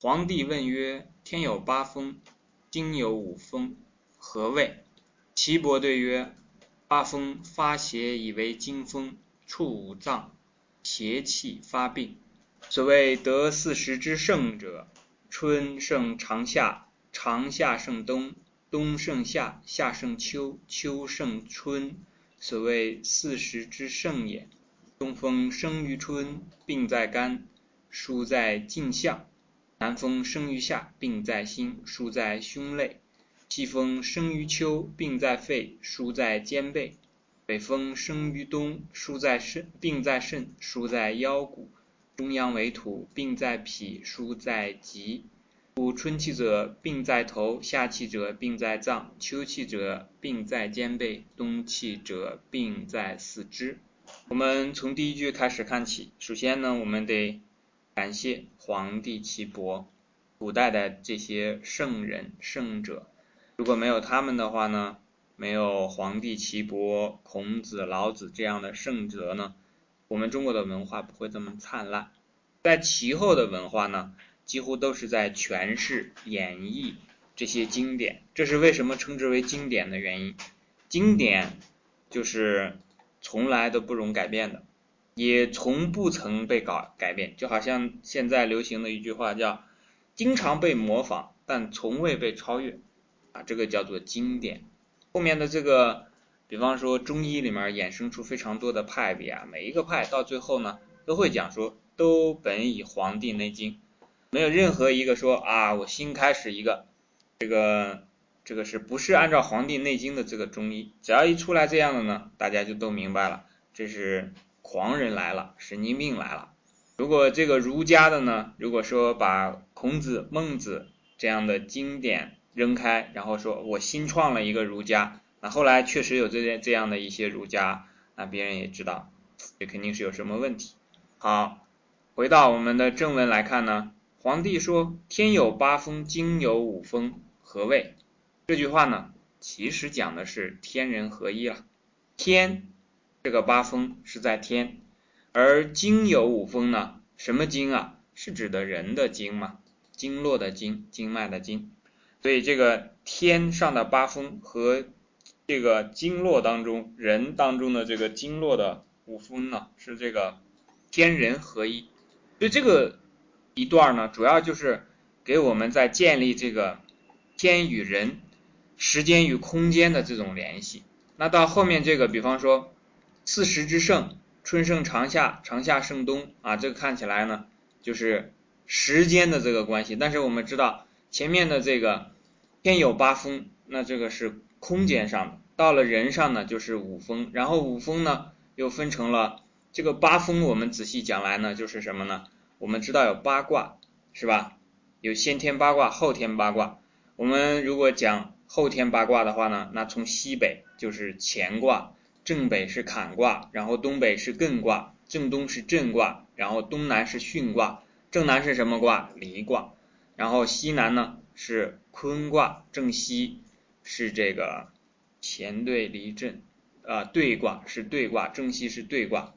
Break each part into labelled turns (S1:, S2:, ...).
S1: 皇帝问曰：天有八风，经有五风，何谓？岐伯对曰：八风发邪以为经风，触五脏，邪气发病。所谓得四时之盛者，春胜长夏，长夏胜冬，冬胜夏，夏胜秋，秋胜春。所谓四时之盛也。东风生于春，病在肝，疏在颈项；南风生于夏，病在心，疏在胸肋。西风生于秋，病在肺，疏在肩背；北风生于冬，疏在肾，病在肾，疏在腰骨；中央为土，病在脾，疏在脊。故春气者，病在头；夏气者，病在脏；秋气者，病在肩背；冬气者，病在四肢。我们从第一句开始看起。首先呢，我们得感谢皇帝岐伯，古代的这些圣人圣者。如果没有他们的话呢，没有皇帝岐伯、孔子、老子这样的圣哲呢，我们中国的文化不会这么灿烂。在其后的文化呢，几乎都是在诠释、演绎这些经典。这是为什么称之为经典的原因。经典就是从来都不容改变的，也从不曾被改改变。就好像现在流行的一句话叫“经常被模仿，但从未被超越”。啊这个叫做经典，后面的这个，比方说中医里面衍生出非常多的派别啊，每一个派到最后呢，都会讲说都本以《黄帝内经》，没有任何一个说啊我新开始一个，这个这个是不是按照《黄帝内经》的这个中医？只要一出来这样的呢，大家就都明白了，这是狂人来了，神经病来了。如果这个儒家的呢，如果说把孔子、孟子这样的经典。扔开，然后说我新创了一个儒家，那后来确实有这些这样的一些儒家，那别人也知道，这肯定是有什么问题。好，回到我们的正文来看呢，皇帝说天有八风，经有五风，何谓？这句话呢，其实讲的是天人合一了。天这个八风是在天，而经有五风呢，什么经啊？是指的人的经嘛，经络的经，经脉的经。所以这个天上的八风和这个经络当中人当中的这个经络的五风呢，是这个天人合一。所以这个一段呢，主要就是给我们在建立这个天与人、时间与空间的这种联系。那到后面这个，比方说四时之盛，春盛长夏，长夏盛冬啊，这个看起来呢就是时间的这个关系。但是我们知道。前面的这个天有八风，那这个是空间上的，到了人上呢就是五风，然后五风呢又分成了这个八风，我们仔细讲来呢就是什么呢？我们知道有八卦是吧？有先天八卦、后天八卦。我们如果讲后天八卦的话呢，那从西北就是乾卦，正北是坎卦，然后东北是艮卦，正东是震卦，然后东南是巽卦，正南是什么卦？离卦。然后西南呢是坤卦，正西是这个乾兑离震，啊兑卦是兑卦，正西是兑卦。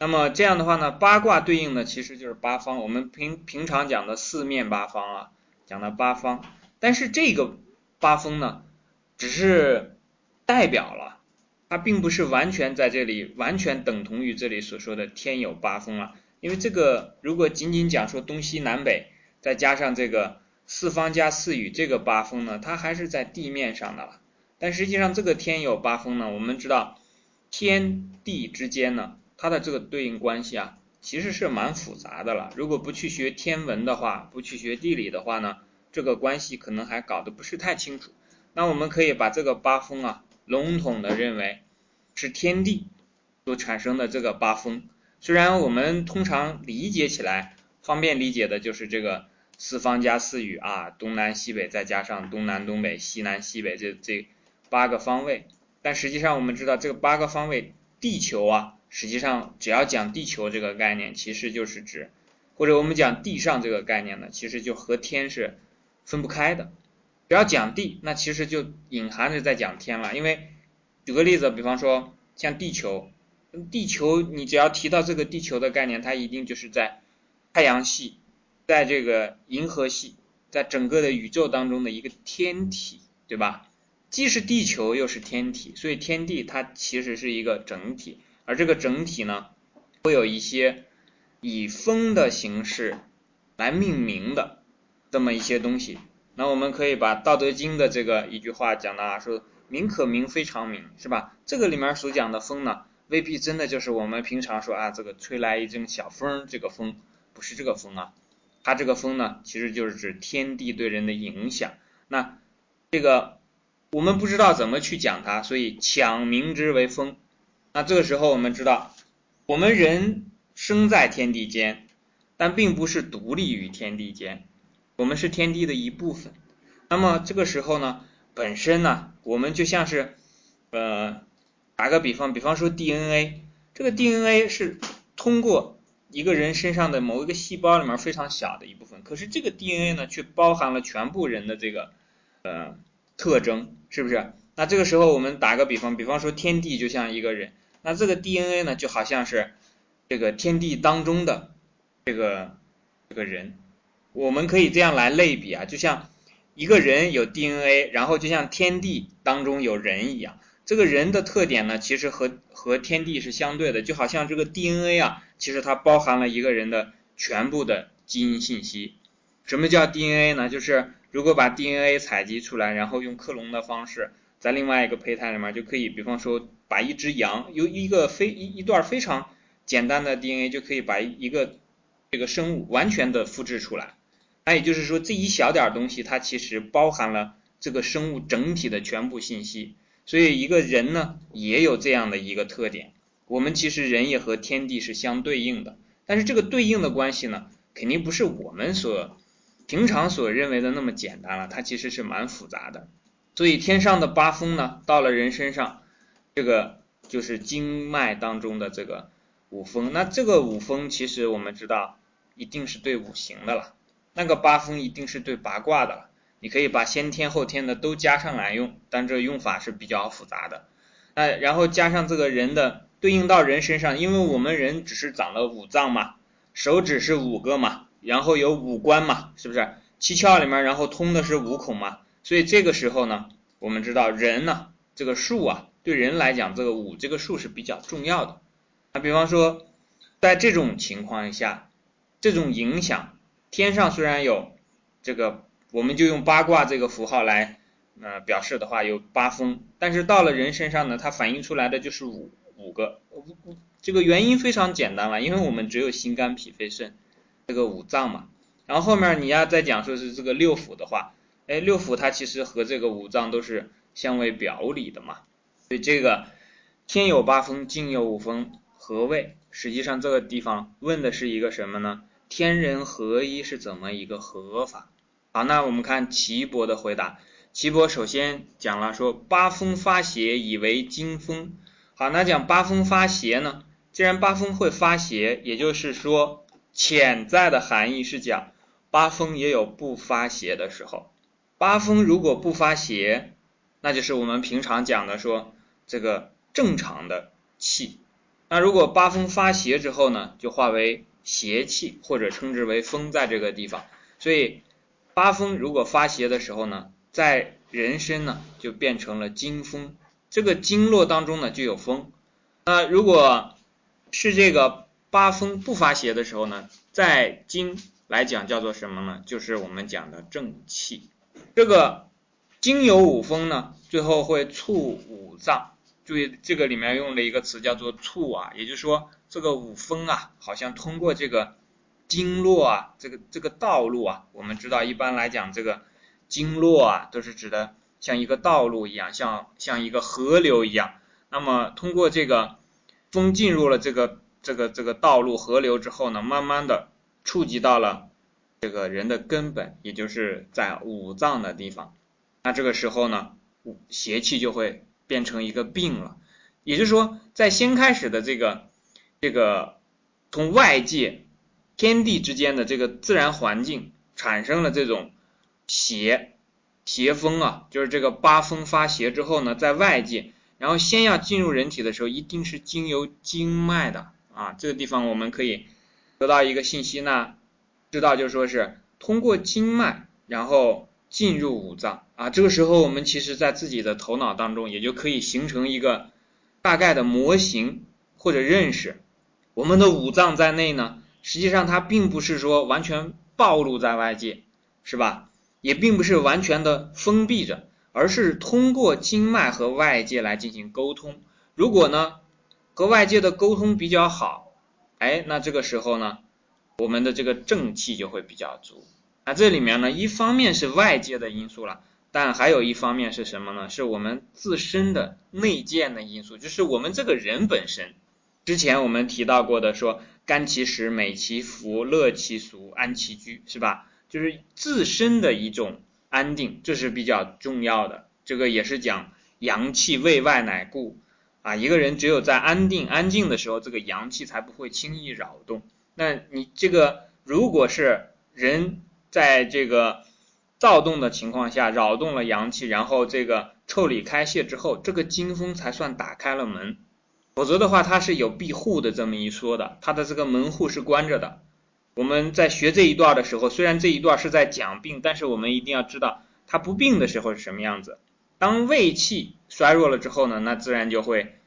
S1: 那么这样的话呢，八卦对应的其实就是八方，我们平平常讲的四面八方啊，讲的八方。但是这个八风呢，只是代表了，它并不是完全在这里完全等同于这里所说的天有八风啊。因为这个如果仅仅讲说东西南北。再加上这个四方加四雨这个八风呢，它还是在地面上的了。但实际上这个天有八风呢，我们知道天地之间呢，它的这个对应关系啊，其实是蛮复杂的了。如果不去学天文的话，不去学地理的话呢，这个关系可能还搞得不是太清楚。那我们可以把这个八风啊，笼统的认为是天地所产生的这个八风。虽然我们通常理解起来方便理解的就是这个。四方加四隅啊，东南西北再加上东南东北、西南西北这这八个方位，但实际上我们知道这个八个方位，地球啊，实际上只要讲地球这个概念，其实就是指，或者我们讲地上这个概念呢，其实就和天是分不开的。只要讲地，那其实就隐含着在讲天了。因为举个例子，比方说像地球，地球你只要提到这个地球的概念，它一定就是在太阳系。在这个银河系，在整个的宇宙当中的一个天体，对吧？既是地球又是天体，所以天地它其实是一个整体，而这个整体呢，会有一些以风的形式来命名的这么一些东西。那我们可以把《道德经》的这个一句话讲的啊，说“名可名，非常名”，是吧？这个里面所讲的风呢，未必真的就是我们平常说啊，这个吹来一阵小风，这个风不是这个风啊。它这个风呢，其实就是指天地对人的影响。那这个我们不知道怎么去讲它，所以抢名之为风。那这个时候我们知道，我们人生在天地间，但并不是独立于天地间，我们是天地的一部分。那么这个时候呢，本身呢，我们就像是，呃，打个比方，比方说 DNA，这个 DNA 是通过。一个人身上的某一个细胞里面非常小的一部分，可是这个 DNA 呢，却包含了全部人的这个呃特征，是不是？那这个时候我们打个比方，比方说天地就像一个人，那这个 DNA 呢，就好像是这个天地当中的这个这个人，我们可以这样来类比啊，就像一个人有 DNA，然后就像天地当中有人一样。这个人的特点呢，其实和和天地是相对的，就好像这个 DNA 啊，其实它包含了一个人的全部的基因信息。什么叫 DNA 呢？就是如果把 DNA 采集出来，然后用克隆的方式，在另外一个胚胎里面就可以，比方说把一只羊，由一个非一一段非常简单的 DNA 就可以把一个这个生物完全的复制出来。那也就是说，这一小点东西，它其实包含了这个生物整体的全部信息。所以一个人呢，也有这样的一个特点。我们其实人也和天地是相对应的，但是这个对应的关系呢，肯定不是我们所平常所认为的那么简单了，它其实是蛮复杂的。所以天上的八风呢，到了人身上，这个就是经脉当中的这个五风。那这个五风其实我们知道，一定是对五行的了。那个八风一定是对八卦的了。你可以把先天后天的都加上来用，但这用法是比较复杂的。那然后加上这个人的对应到人身上，因为我们人只是长了五脏嘛，手指是五个嘛，然后有五官嘛，是不是？七窍里面然后通的是五孔嘛，所以这个时候呢，我们知道人呢这个数啊，对人来讲这个五这个数是比较重要的。那比方说在这种情况下，这种影响，天上虽然有这个。我们就用八卦这个符号来，呃，表示的话有八风，但是到了人身上呢，它反映出来的就是五五个，这个原因非常简单了，因为我们只有心肝脾肺肾这个五脏嘛，然后后面你要再讲说是这个六腑的话，哎，六腑它其实和这个五脏都是相为表里的嘛，所以这个天有八风，境有五风，何谓？实际上这个地方问的是一个什么呢？天人合一是怎么一个合法？好，那我们看岐伯的回答。岐伯首先讲了说八风发邪，以为惊风。好，那讲八风发邪呢？既然八风会发邪，也就是说潜在的含义是讲八风也有不发邪的时候。八风如果不发邪，那就是我们平常讲的说这个正常的气。那如果八风发邪之后呢，就化为邪气，或者称之为风在这个地方。所以。八风如果发邪的时候呢，在人身呢就变成了经风，这个经络当中呢就有风。那如果是这个八风不发邪的时候呢，在经来讲叫做什么呢？就是我们讲的正气。这个经有五风呢，最后会促五脏。注意这个里面用了一个词叫做促啊，也就是说这个五风啊，好像通过这个。经络啊，这个这个道路啊，我们知道一般来讲，这个经络啊，都是指的像一个道路一样，像像一个河流一样。那么通过这个风进入了这个这个这个道路河流之后呢，慢慢的触及到了这个人的根本，也就是在五脏的地方。那这个时候呢，邪气就会变成一个病了。也就是说，在先开始的这个这个从外界。天地之间的这个自然环境产生了这种邪邪风啊，就是这个八风发邪之后呢，在外界，然后先要进入人体的时候，一定是经由经脉的啊。这个地方我们可以得到一个信息呢，知道就说是通过经脉，然后进入五脏啊。这个时候我们其实在自己的头脑当中也就可以形成一个大概的模型或者认识。我们的五脏在内呢，实际上它并不是说完全暴露在外界，是吧？也并不是完全的封闭着，而是通过经脉和外界来进行沟通。如果呢和外界的沟通比较好，哎，那这个时候呢，我们的这个正气就会比较足。那这里面呢，一方面是外界的因素了，但还有一方面是什么呢？是我们自身的内建的因素，就是我们这个人本身。之前我们提到过的，说甘其食，美其服，乐其俗，安其居，是吧？就是自身的一种安定，这是比较重要的。这个也是讲阳气为外乃固啊，一个人只有在安定安静的时候，这个阳气才不会轻易扰动。那你这个如果是人在这个躁动的情况下扰动了阳气，然后这个腠理开泄之后，这个经风才算打开了门，否则的话它是有闭户的这么一说的，它的这个门户是关着的。我们在学这一段的时候，虽然这一段是在讲病，但是我们一定要知道它不病的时候是什么样子。当胃气衰弱了之后呢，那自然就会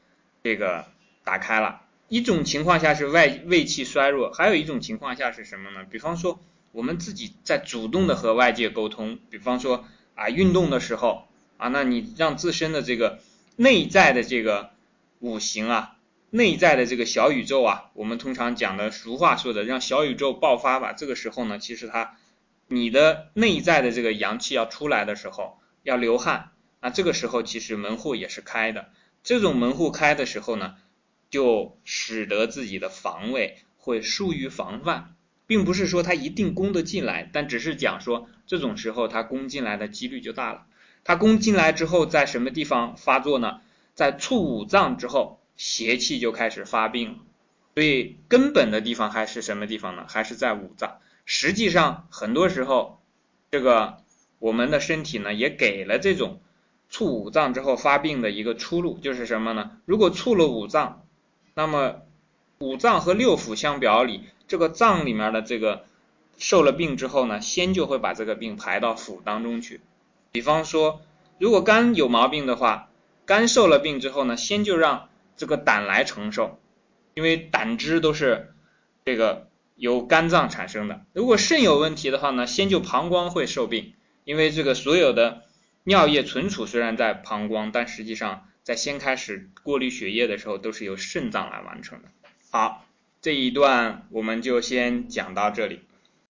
S1: 这个打开了。一种情况下是外胃气衰弱，还有一种情况下是什么呢？比方说我们自己在主动的和外界沟通，比方说啊运动的时候啊，那你让自身的这个内在的这个五行啊。内在的这个小宇宙啊，我们通常讲的俗话说的，让小宇宙爆发吧。这个时候呢，其实它，你的内在的这个阳气要出来的时候，要流汗，那这个时候其实门户也是开的。这种门户开的时候呢，就使得自己的防卫会疏于防范，并不是说它一定攻得进来，但只是讲说这种时候它攻进来的几率就大了。它攻进来之后，在什么地方发作呢？在触五脏之后。邪气就开始发病，所以根本的地方还是什么地方呢？还是在五脏。实际上，很多时候，这个我们的身体呢，也给了这种触五脏之后发病的一个出路，就是什么呢？如果触了五脏，那么五脏和六腑相表里，这个脏里面的这个受了病之后呢，先就会把这个病排到腑当中去。比方说，如果肝有毛病的话，肝受了病之后呢，先就让这个胆来承受，因为胆汁都是这个由肝脏产生的。如果肾有问题的话呢，先就膀胱会受病，因为这个所有的尿液存储虽然在膀胱，但实际上在先开始过滤血液的时候都是由肾脏来完成的。好，这一段我们就先讲到这里。